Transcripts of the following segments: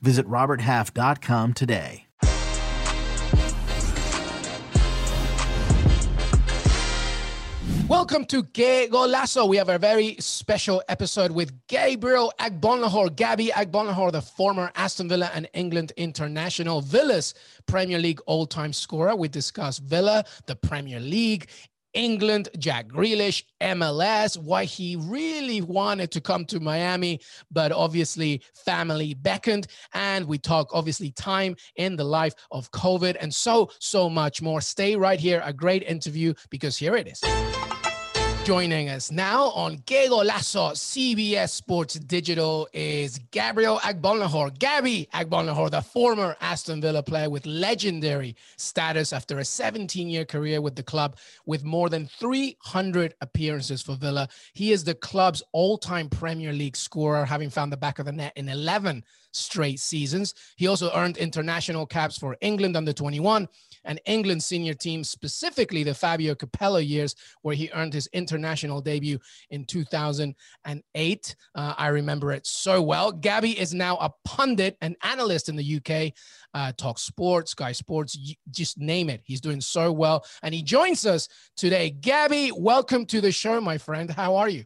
Visit RobertHalf.com today. Welcome to Que Golazo. We have a very special episode with Gabriel Agbonlahor, Gabby Agbonlahor, the former Aston Villa and England international, Villa's Premier League all-time scorer. We discuss Villa, the Premier League, England, Jack Grealish, MLS, why he really wanted to come to Miami, but obviously family beckoned. And we talk obviously time in the life of COVID and so, so much more. Stay right here. A great interview because here it is. Joining us now on Que Golazo CBS Sports Digital is Gabriel Agbonlahor. Gabby Agbonlahor, the former Aston Villa player with legendary status after a 17-year career with the club with more than 300 appearances for Villa. He is the club's all-time Premier League scorer, having found the back of the net in 11 straight seasons. He also earned international caps for England under 21 and England senior team, specifically the Fabio Capello years, where he earned his international debut in 2008. Uh, I remember it so well. Gabby is now a pundit and analyst in the UK, uh, Talk Sports, Sky Sports, just name it. He's doing so well. And he joins us today. Gabby, welcome to the show, my friend. How are you?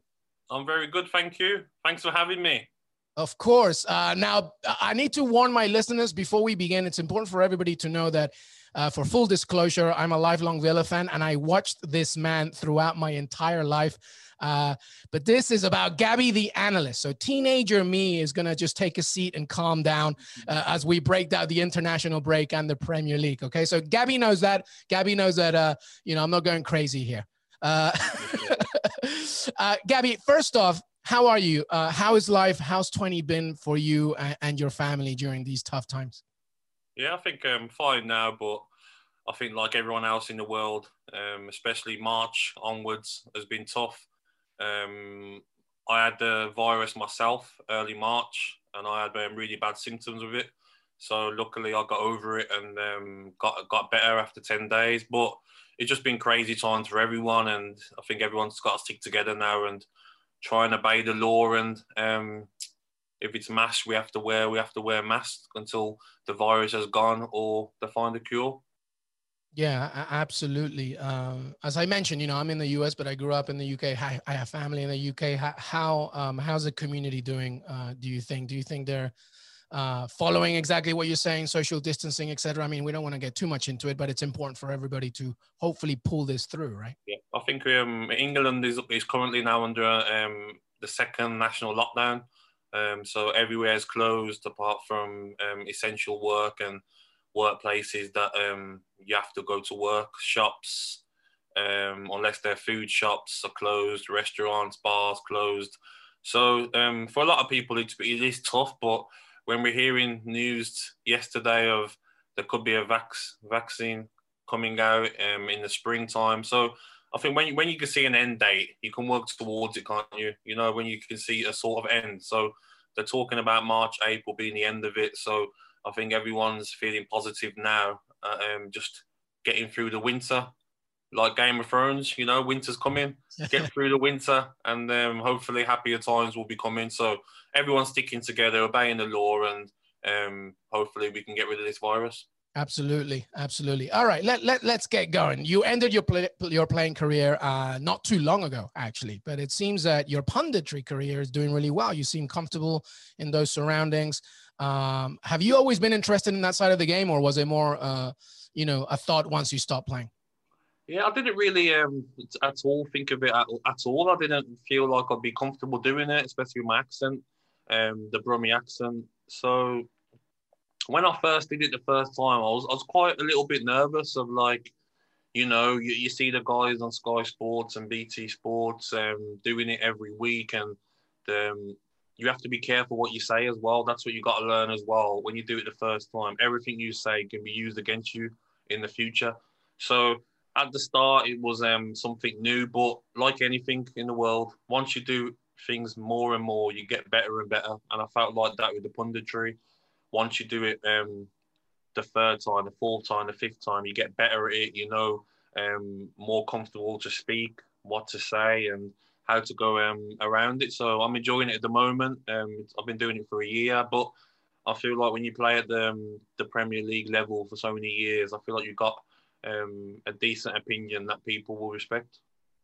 I'm very good. Thank you. Thanks for having me. Of course. Uh, now, I need to warn my listeners before we begin. It's important for everybody to know that uh, for full disclosure, I'm a lifelong Villa fan and I watched this man throughout my entire life. Uh, but this is about Gabby the analyst. So teenager me is gonna just take a seat and calm down uh, as we break down the international break and the Premier League. Okay, so Gabby knows that. Gabby knows that. Uh, you know, I'm not going crazy here. Uh, uh, Gabby, first off, how are you? Uh, how is life? How's 20 been for you and, and your family during these tough times? Yeah, I think I'm um, fine now, but I think like everyone else in the world, um, especially March onwards, has been tough. Um, I had the virus myself early March, and I had um, really bad symptoms with it. So luckily, I got over it and um, got got better after ten days. But it's just been crazy times for everyone, and I think everyone's got to stick together now and try and obey the law and um, if it's mask we have to wear, we have to wear masks until the virus has gone or they find a cure. Yeah, absolutely. Um, as I mentioned, you know, I'm in the U.S., but I grew up in the U.K. I, I have family in the U.K. How um, how's the community doing? Uh, do you think? Do you think they're uh, following exactly what you're saying, social distancing, etc.? I mean, we don't want to get too much into it, but it's important for everybody to hopefully pull this through, right? Yeah, I think um, England is is currently now under um, the second national lockdown. Um, so everywhere is closed apart from um, essential work and workplaces that um, you have to go to work. Shops, um, unless they're food shops, are closed. Restaurants, bars closed. So um, for a lot of people, it's, it is tough. But when we're hearing news yesterday of there could be a vac- vaccine coming out um, in the springtime, so I think when you, when you can see an end date, you can work towards it, can't you? You know, when you can see a sort of end. So they're talking about March, April being the end of it. So I think everyone's feeling positive now, uh, um, just getting through the winter. Like Game of Thrones, you know, winter's coming. Get through the winter, and um, hopefully happier times will be coming. So everyone's sticking together, obeying the law, and um, hopefully we can get rid of this virus. Absolutely, absolutely. All right, let, let, let's get going. You ended your play, your playing career uh, not too long ago, actually, but it seems that your punditry career is doing really well. You seem comfortable in those surroundings. Um, have you always been interested in that side of the game, or was it more, uh, you know, a thought once you stopped playing? Yeah, I didn't really um, at all think of it at, at, all. I didn't feel like I'd be comfortable doing it, especially with my accent, um, the Brummie accent. So when I first did it the first time, I was I was quite a little bit nervous of like, you know, you, you see the guys on Sky Sports and BT Sports um, doing it every week, and um, you have to be careful what you say as well. That's what you got to learn as well. When you do it the first time, everything you say can be used against you in the future. So at the start, it was um, something new, but like anything in the world, once you do things more and more, you get better and better. And I felt like that with the punditry. Once you do it um, the third time, the fourth time, the fifth time, you get better at it. You know, um, more comfortable to speak, what to say, and how to go um, around it. So I'm enjoying it at the moment. Um, I've been doing it for a year, but I feel like when you play at the um, the Premier League level for so many years, I feel like you've got um, a decent opinion that people will respect.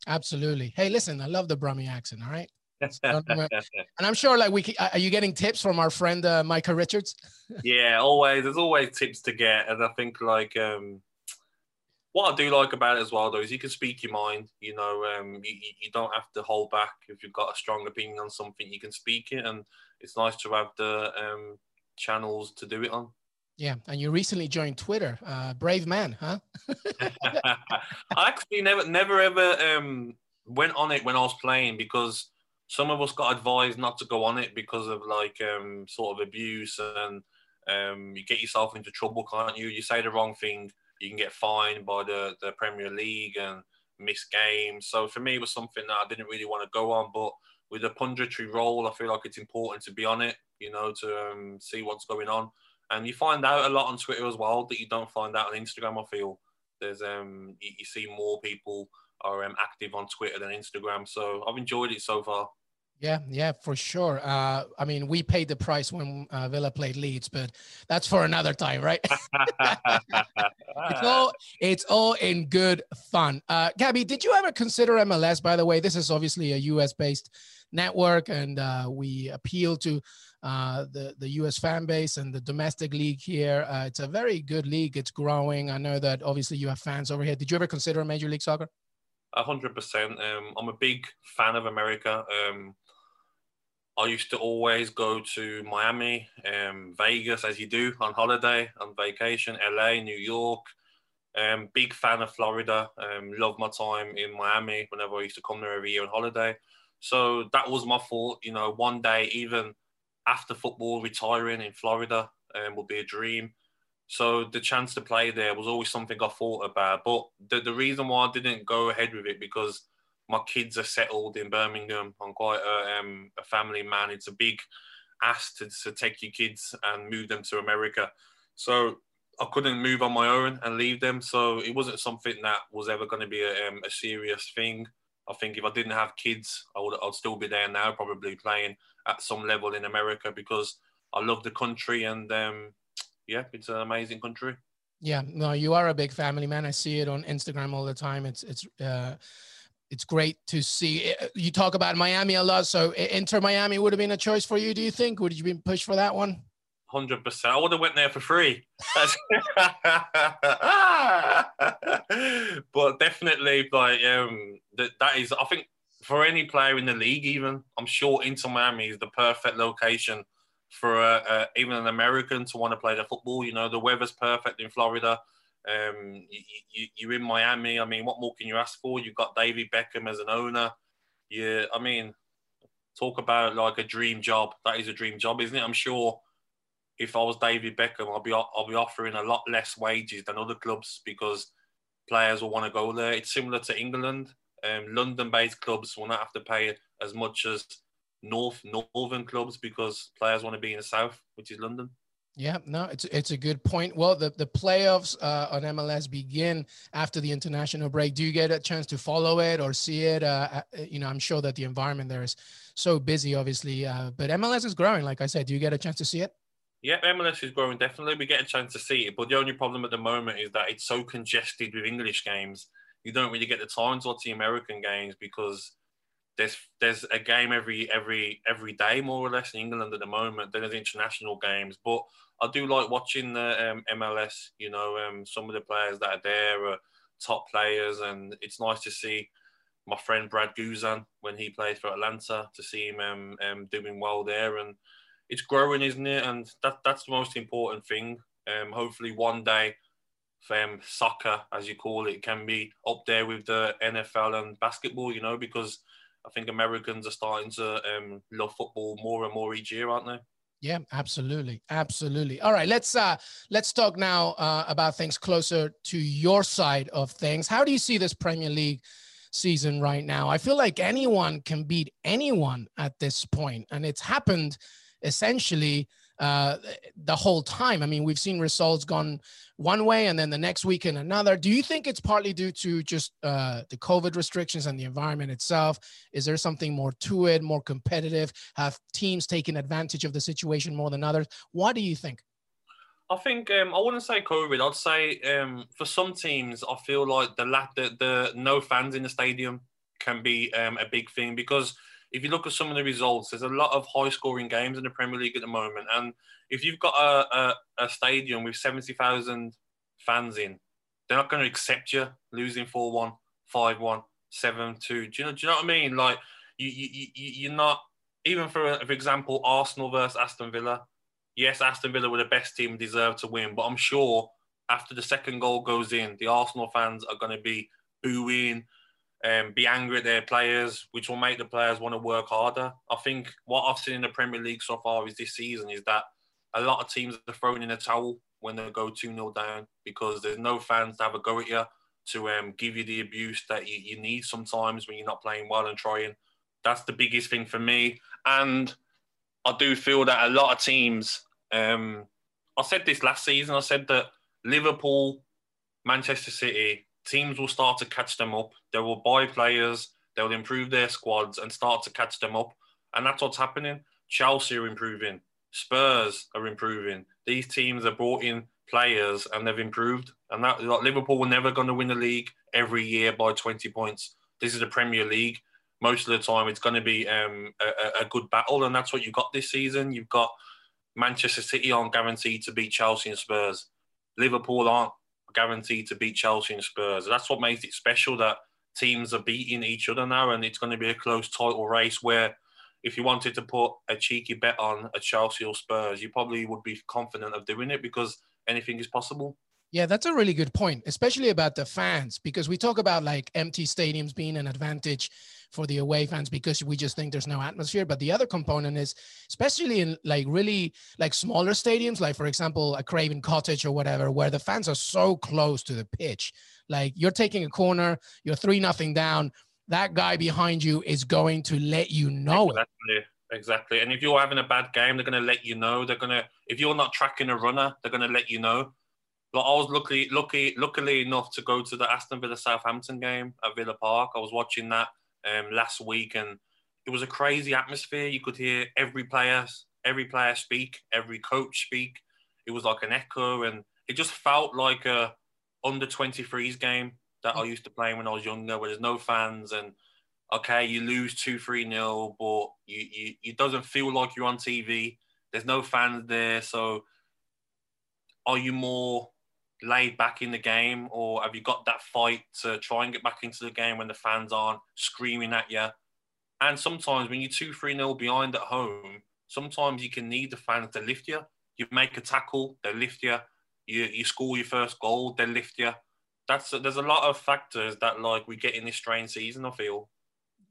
Absolutely. Hey, listen, I love the Brummy accent. All right. and I'm sure, like, we are you getting tips from our friend uh, Micah Richards? yeah, always. There's always tips to get, and I think like um, what I do like about it as well, though, is you can speak your mind. You know, um, you, you don't have to hold back if you've got a strong opinion on something. You can speak it, and it's nice to have the um, channels to do it on. Yeah, and you recently joined Twitter. Uh, brave man, huh? I actually never, never ever um, went on it when I was playing because some of us got advised not to go on it because of like um, sort of abuse and um, you get yourself into trouble, can't you? You say the wrong thing you can get fined by the, the Premier League and miss games. So for me, it was something that I didn't really want to go on. But with a punditry role, I feel like it's important to be on it, you know, to um, see what's going on. And you find out a lot on Twitter as well that you don't find out on Instagram. I feel there's um you, you see more people are um, active on Twitter than Instagram. So I've enjoyed it so far. Yeah, yeah, for sure. Uh, I mean, we paid the price when uh, Villa played Leeds, but that's for another time, right? it's all it's all in good fun. Uh, Gabby, did you ever consider MLS? By the way, this is obviously a U.S. based network, and uh, we appeal to uh, the the U.S. fan base and the domestic league here. Uh, it's a very good league. It's growing. I know that obviously you have fans over here. Did you ever consider Major League Soccer? Hundred percent. Um, I'm a big fan of America. Um, I used to always go to Miami, um, Vegas, as you do on holiday, on vacation, LA, New York. Um, big fan of Florida. Um, love my time in Miami whenever I used to come there every year on holiday. So that was my thought. You know, one day, even after football, retiring in Florida um, would be a dream. So the chance to play there was always something I thought about. But the, the reason why I didn't go ahead with it because my kids are settled in Birmingham. I'm quite a, um, a family man. It's a big ask to, to take your kids and move them to America. So I couldn't move on my own and leave them. So it wasn't something that was ever going to be a, um, a serious thing. I think if I didn't have kids, I would I'd still be there now, probably playing at some level in America because I love the country and um, yeah, it's an amazing country. Yeah, no, you are a big family man. I see it on Instagram all the time. It's it's uh, it's great to see. Eh, you talk about Miami a lot, so Inter Miami would have been a choice for you. Do you think? Would you been pushed for that one? Hundred percent. I would have went there for free. but definitely, like um, that that is. I think for any player in the league, even I'm sure Inter Miami is the perfect location for uh, uh, even an American to want to play the football. You know, the weather's perfect in Florida. Um, you, you, are in Miami. I mean, what more can you ask for? You've got David Beckham as an owner. Yeah, I mean, talk about like a dream job. That is a dream job, isn't it? I'm sure if I was David Beckham, I'll be I'll be offering a lot less wages than other clubs because players will want to go there. It's similar to England. Um, London-based clubs will not have to pay as much as North Northern clubs because players want to be in the South, which is London. Yeah, no, it's it's a good point. Well, the the playoffs uh, on MLS begin after the international break. Do you get a chance to follow it or see it? Uh, uh, you know, I'm sure that the environment there is so busy, obviously, uh, but MLS is growing. Like I said, do you get a chance to see it? Yeah, MLS is growing definitely. We get a chance to see it, but the only problem at the moment is that it's so congested with English games. You don't really get the time to watch the American games because there's there's a game every every every day more or less in England at the moment. Then there's international games, but I do like watching the um, MLS. You know, um, some of the players that are there are top players, and it's nice to see my friend Brad Guzan when he played for Atlanta to see him um, um, doing well there, and it's growing, isn't it? And that that's the most important thing. Um, hopefully, one day, um, soccer, as you call it, can be up there with the NFL and basketball. You know, because I think Americans are starting to um, love football more and more each year, aren't they? Yeah, absolutely, absolutely. All right, let's uh let's talk now uh, about things closer to your side of things. How do you see this Premier League season right now? I feel like anyone can beat anyone at this point, and it's happened essentially uh, the whole time. I mean, we've seen results gone one way and then the next week in another. Do you think it's partly due to just uh, the COVID restrictions and the environment itself? Is there something more to it, more competitive? Have teams taken advantage of the situation more than others? What do you think? I think um, I wouldn't say COVID. I'd say um, for some teams, I feel like the, the the no fans in the stadium can be um, a big thing because if you look at some of the results, there's a lot of high scoring games in the Premier League at the moment. And if you've got a, a, a stadium with 70,000 fans in, they're not going to accept you losing 4 1, 5 1, 7 2. Do you know, do you know what I mean? Like, you, you, you, you're not, even for, for example, Arsenal versus Aston Villa. Yes, Aston Villa were the best team, deserved to win, but I'm sure after the second goal goes in, the Arsenal fans are going to be booing, um, be angry at their players, which will make the players want to work harder. I think what I've seen in the Premier League so far is this season is that a lot of teams are throwing in a towel when they go 2 0 down because there's no fans to have a go at you to um, give you the abuse that you, you need sometimes when you're not playing well and trying. That's the biggest thing for me. And I do feel that a lot of teams, um, I said this last season, I said that Liverpool, Manchester City, teams will start to catch them up. They will buy players, they'll improve their squads and start to catch them up. And that's what's happening. Chelsea are improving, Spurs are improving. These teams have brought in players and they've improved. And that like, Liverpool were never going to win the league every year by 20 points. This is the Premier League. Most of the time, it's going to be um, a, a good battle, and that's what you've got this season. You've got Manchester City aren't guaranteed to beat Chelsea and Spurs. Liverpool aren't guaranteed to beat Chelsea and Spurs. That's what makes it special that teams are beating each other now, and it's going to be a close title race where if you wanted to put a cheeky bet on a Chelsea or Spurs, you probably would be confident of doing it because anything is possible. Yeah, that's a really good point, especially about the fans, because we talk about like empty stadiums being an advantage for the away fans because we just think there's no atmosphere. But the other component is, especially in like really like smaller stadiums, like for example, a Craven Cottage or whatever, where the fans are so close to the pitch. Like you're taking a corner, you're three nothing down. That guy behind you is going to let you know exactly. it. Exactly. And if you're having a bad game, they're going to let you know. They're going to, if you're not tracking a runner, they're going to let you know. But I was lucky, lucky, luckily enough to go to the Aston Villa Southampton game at Villa Park. I was watching that um, last week, and it was a crazy atmosphere. You could hear every player, every player speak, every coach speak. It was like an echo, and it just felt like a under 23s game that I used to play when I was younger, where there's no fans and okay, you lose two, three nil, but you, you it doesn't feel like you're on TV. There's no fans there, so are you more laid back in the game, or have you got that fight to try and get back into the game when the fans aren't screaming at you? And sometimes when you're two, three nil behind at home, sometimes you can need the fans to lift you. You make a tackle, they lift you. You you score your first goal, they lift you. That's there's a lot of factors that like we get in this strange season. I feel.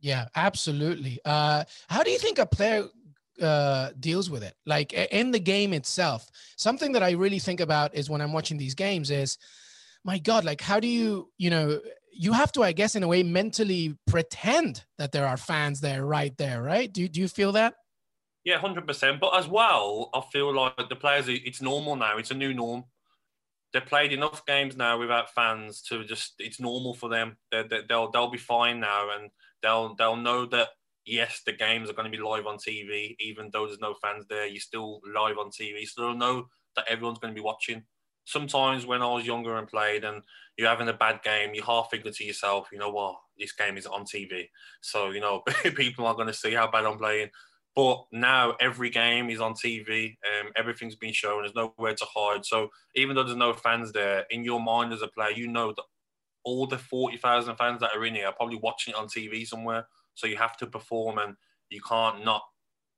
Yeah, absolutely. Uh, how do you think a player uh, deals with it. Like in the game itself, something that I really think about is when I'm watching these games is, my God, like how do you, you know, you have to, I guess, in a way, mentally pretend that there are fans there, right there, right? Do do you feel that? Yeah, hundred percent. But as well, I feel like the players, it's normal now. It's a new norm. They've played enough games now without fans to just, it's normal for them. They're, they'll they'll be fine now, and they'll they'll know that yes, the games are going to be live on TV, even though there's no fans there. You're still live on TV, so they'll know that everyone's going to be watching. Sometimes when I was younger and played, and you're having a bad game, you half figure to yourself, you know what, this game is on TV, so you know people are going to see how bad I'm playing. But now every game is on TV. Um, everything's been shown. There's nowhere to hide. So even though there's no fans there, in your mind as a player, you know that all the 40,000 fans that are in here are probably watching it on TV somewhere. So you have to perform and you can't not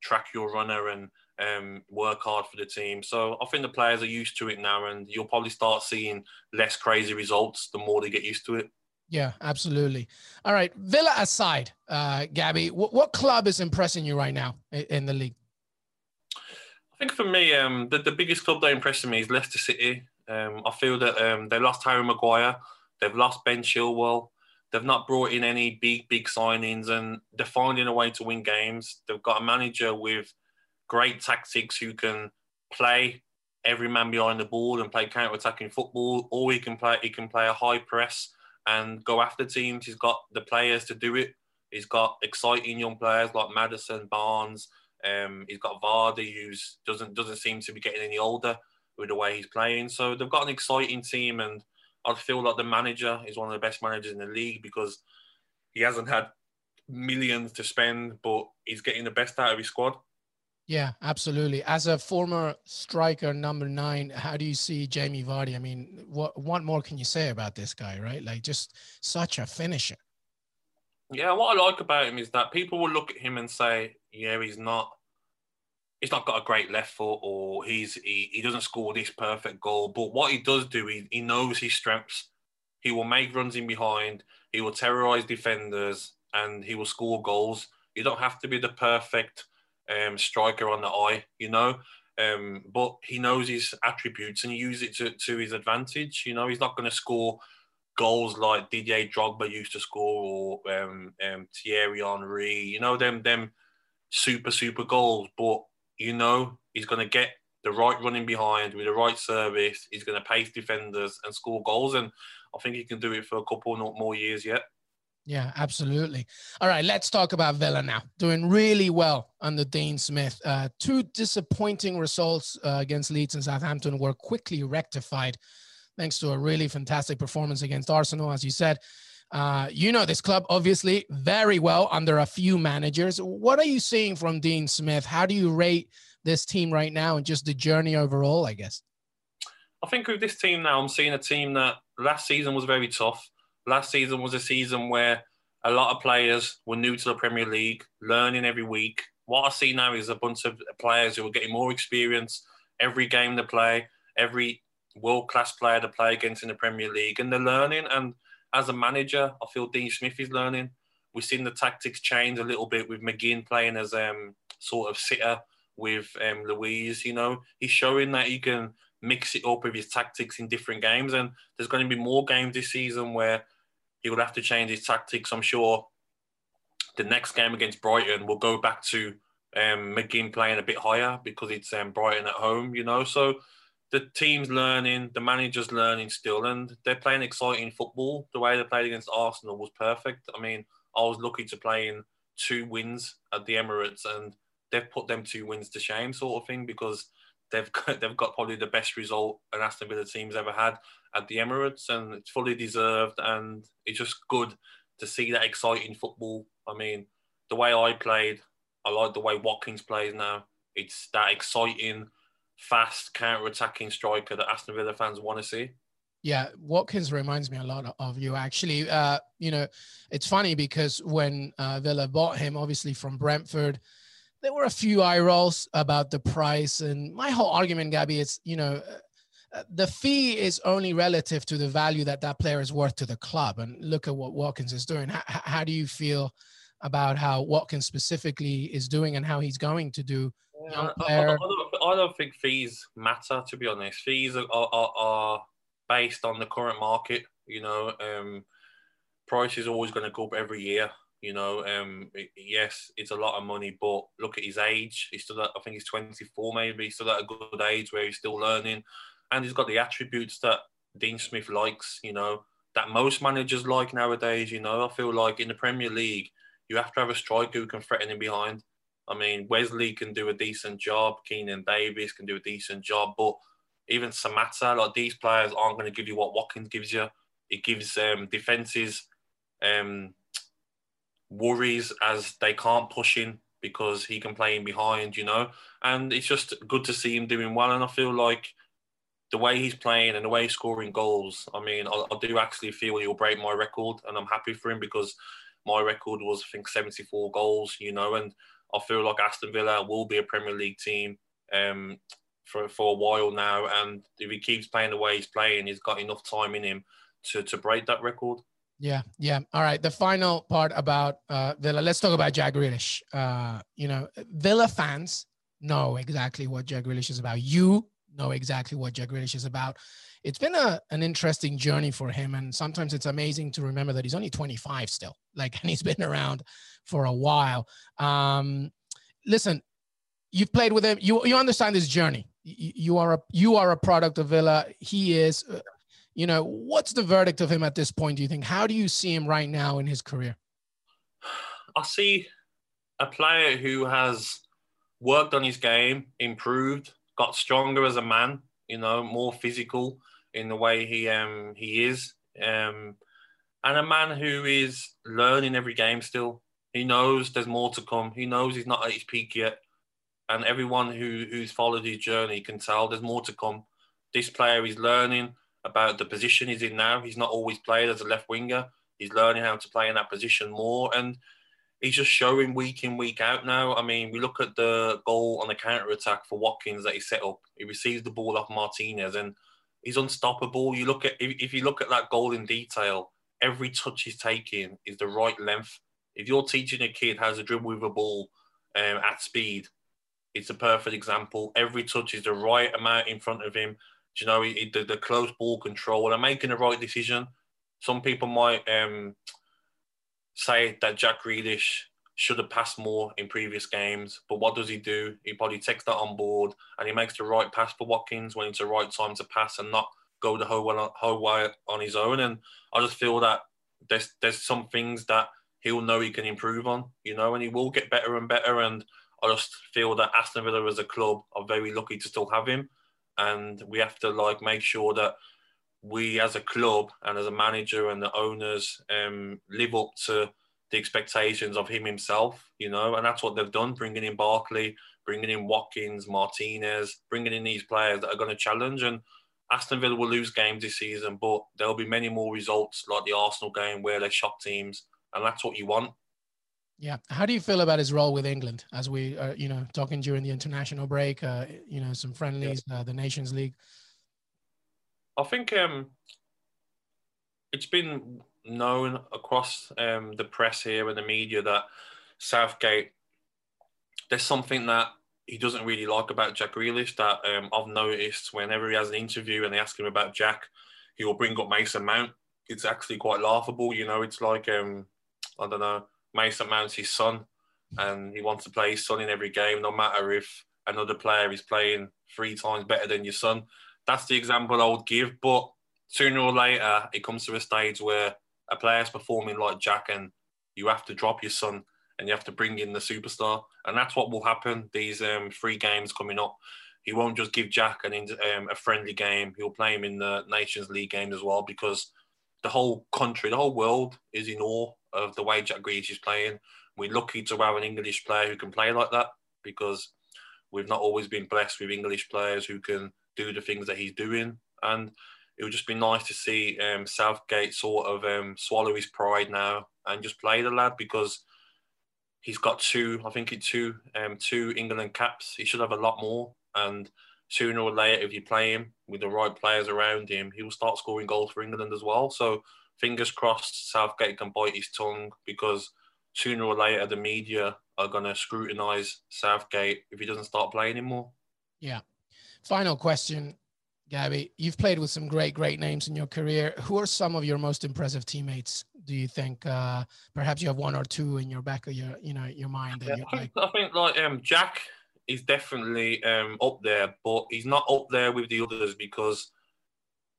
track your runner and um, work hard for the team. So I think the players are used to it now, and you'll probably start seeing less crazy results the more they get used to it. Yeah, absolutely. All right, Villa aside, uh, Gabby, what, what club is impressing you right now in, the league? I think for me, um, the, the biggest club that impressed me is Leicester City. Um, I feel that um, they lost Harry Maguire, they've lost Ben Chilwell, they've not brought in any big, big signings, and they're finding a way to win games. They've got a manager with great tactics who can play every man behind the ball and play counter-attacking football, or he can play he can play a high press and go after teams. He's got the players to do it. He's got exciting young players like Maddison, Barnes. Um, he's got Vardy, who doesn't doesn't seem to be getting any older with the way he's playing. So they've got an exciting team, and I feel like the manager is one of the best managers in the league because he hasn't had millions to spend, but he's getting the best out of his squad. Yeah, absolutely. As a former striker, number nine, how do you see Jamie Vardy? I mean, what what more can you say about this guy, right? Like, just such a finisher. Yeah, what I like about him is that people will look at him and say, "Yeah, he's not, he's not got a great left foot, or he's he, he doesn't score this perfect goal." But what he does do, he, he knows his strengths. He will make runs in behind. He will terrorize defenders, and he will score goals. You don't have to be the perfect um, striker on the eye, you know. Um, but he knows his attributes and he uses it to, to his advantage. You know, he's not going to score goals like Didier Drogba used to score or um, um, Thierry Henry. You know, them them super super goals. But you know, he's going to get the right running behind with the right service. He's going to pace defenders and score goals. And I think he can do it for a couple more years yet. Yeah, absolutely. All right, let's talk about Villa now. Doing really well under Dean Smith. Uh, two disappointing results uh, against Leeds and Southampton were quickly rectified thanks to a really fantastic performance against Arsenal, as you said. Uh, you know this club obviously very well under a few managers. What are you seeing from Dean Smith? How do you rate this team right now and just the journey overall, I guess? I think with this team now, I'm seeing a team that last season was very tough Last season was a season where a lot of players were new to the Premier League, learning every week. What I see now is a bunch of players who are getting more experience every game they play, every world class player they play against in the Premier League, and they're learning. And as a manager, I feel Dean Smith is learning. We've seen the tactics change a little bit with McGinn playing as um, sort of sitter with um, Luiz. You know, he's showing that he can mix it up with his tactics in different games. And there's going to be more games this season where he will have to change his tactics. I'm sure the next game against Brighton will go back to um, McGinn playing a bit higher because it's um, Brighton at home, you know. So the team's learning, the manager's learning still, and they're playing exciting football. The way they played against Arsenal was perfect. I mean, I was lucky to play in two wins at the Emirates, and they've put them two wins to shame, sort of thing, because they've got, they've got probably the best result an Aston Villa team's ever had at the Emirates, and it's fully deserved. And it's just good to see that exciting football. I mean, the way I played, I like the way Watkins plays now. It's that exciting, fast counter-attacking striker that Aston Villa fans want to see. Yeah, Watkins reminds me a lot of you. Actually, uh, you know, it's funny because when uh, Villa bought him, obviously from Brentford, there were a few eye rolls about the price. And my whole argument, Gabby, is you know, uh, the fee is only relative to the value that that player is worth to the club. And look at what Watkins is doing. How, how do you feel about how Watkins specifically is doing and how he's going to do? Yeah, I, I, don't, I, don't, think fees matter, to be honest. Fees are, are, are based on the current market. You know, um, price is always going to go up every year. You know, um, yes, it's a lot of money, but look at his age. He's still, at, I think he's 24, maybe. He's still at a good age where he's still learning, and he's got the attributes that Dean Smith likes. You know, that most managers like nowadays. You know, I feel like in the Premier League, you have to have a striker who can threaten him behind. I mean, Wesley can do a decent job. Keinan Davis can do a decent job, but even Samatta, like these players aren't going to give you what Watkins gives you. It gives um, defenses um, worries as they can't push him because he can play in behind, you know. And it's just good to see him doing well. And I feel like the way he's playing and the way he's scoring goals, I mean, I, I do actually feel he'll break my record. And I'm happy for him because my record was, I think, 74 goals, you know. And I feel like Aston Villa will be a Premier League team um, for, for a while now. And if he keeps playing the way he's playing, he's got enough time in him to, to break that record. Yeah, yeah. All right. The final part about uh, Villa. Let's talk about Jack Grealish. Uh, you know, Villa fans know exactly what Jack Grealish is about. You know exactly what Jack Grealish is about. It's been a, an interesting journey for him, and sometimes it's amazing to remember that he's only 25 still. Like, and he's been around for a while. Um, listen, you've played with him. You you understand his journey. You, you are a you are a product of Villa. He is. Uh, you know, what's the verdict of him at this point, do you think? How do you see him right now in his career? I see a player who has worked on his game, improved, got stronger as a man, you know, more physical in the way he um he is. Um and a man who is learning every game still. He knows there's more to come. He knows he's not at his peak yet. And everyone who, who's followed his journey can tell there's more to come. This player is learning about the position he's in now. He's not always played as a left winger. He's learning how to play in that position more, and he's just showing week in week out now. I mean, we look at the goal on the counter attack for Watkins that he set up. He receives the ball off Martinez, and he's unstoppable. You look at if, you look at that goal in detail, every touch he's taking is the right length. If you're teaching a kid how to dribble with a ball um, at speed, it's a perfect example. Every touch is the right amount in front of him you know, he, the, the close ball control and making the right decision. Some people might um, say that Jack Grealish should have passed more in previous games, but what does he do? He probably takes that on board and he makes the right pass for Watkins when it's the right time to pass and not go the whole way, whole way on his own. And I just feel that there's there's some things that he'll know he can improve on, you know, and he will get better and better. And I just feel that Aston Villa as a club are very lucky to still have him and we have to like make sure that we as a club and as a manager and the owners um, live up to the expectations of him himself, you know, and that's what they've done, bringing in Barkley, bringing in Watkins, Martinez, bringing in these players that are going to challenge. And Aston Villa will lose games this season, but there'll be many more results like the Arsenal game where they shock teams, and that's what you want. Yeah. How do you feel about his role with England as we are, you know, talking during the international break, uh, you know, some friendlies, yeah. uh, the Nations League? I think um, it's been known across um, the press here and the media that Southgate, there's something that he doesn't really like about Jack Grealish that um, I've noticed whenever he has an interview and they ask him about Jack, he will bring up Mason Mount. It's actually quite laughable, you know, it's like, um, I don't know, Mason Mount's his son, and he wants to play his son in every game, no matter if another player is playing three times better than your son. That's the example I would give. But sooner or later, it comes to a stage where a player's performing like Jack, and you have to drop your son and you have to bring in the superstar, and that's what will happen. These um, three games coming up, he won't just give Jack an um, a friendly game. He'll play him in the Nations League game as well because the whole country, the whole world is in awe of the way Jack Grealish is playing. We're lucky to have an English player who can play like that because we've not always been blessed with English players who can do the things that he's doing. And it would just be nice to see um, Southgate sort of um, swallow his pride now and just play the lad because he's got two, I think two, um, two England caps. He should have a lot more. And sooner or later, if you play him with the right players around him, he will start scoring goals for England as well. So fingers crossed Southgate can bite his tongue because sooner or later the media are going to scrutinise Southgate if he doesn't start playing anymore. Yeah. Final question, Gabby. You've played with some great, great names in your career. Who are some of your most impressive teammates? Do you think uh, perhaps you have one or two in your back of your, you know, your mind? Yeah, I, think, like... I think like um, Jack is definitely um, up there, but he's not up there with the others because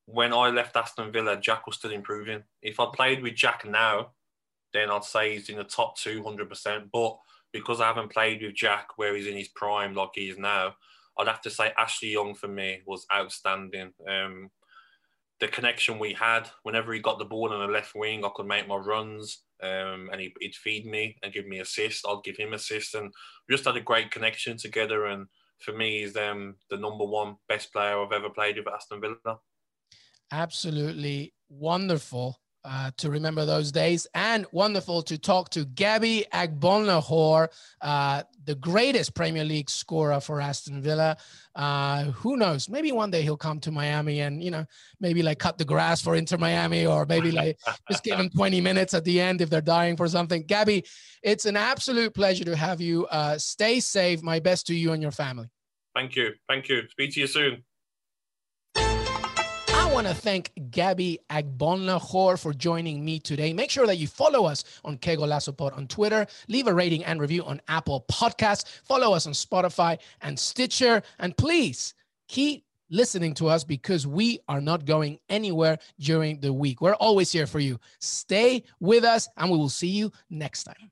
when I left Aston Villa, Jack was still improving. If I played with Jack now, then I'd say he's in the top 200%. But because I haven't played with Jack where he's in his prime like he is now, I'd have to say Ashley Young for me was outstanding. Um, the connection we had, whenever he got the ball on the left wing, I could make my runs um, and he, would feed me and give me assists. I'd give him assists. And we just had a great connection together. And for me, he's um, the number one best player I've ever played with Aston Villa absolutely wonderful. Uh, to remember those days. And wonderful to talk to Gabby Agbonlahor, uh, the greatest Premier League scorer for Aston Villa. Uh, who knows? Maybe one day he'll come to Miami and, you know, maybe like cut the grass for Inter Miami or maybe like just give him 20 minutes at the end if they're dying for something. Gabby, it's an absolute pleasure to have you. Uh, stay safe. My best to you and your family. Thank you. Thank you. Speak to you soon. I want to thank Gabby Agbonlahor for joining me today. Make sure that you follow us on Que Golazo Pod on Twitter. Leave a rating and review on Apple Podcasts. Follow us on Spotify and Stitcher. And please keep listening to us because we are not going anywhere during the week. We're always here for you. Stay with us, and we will see you next time.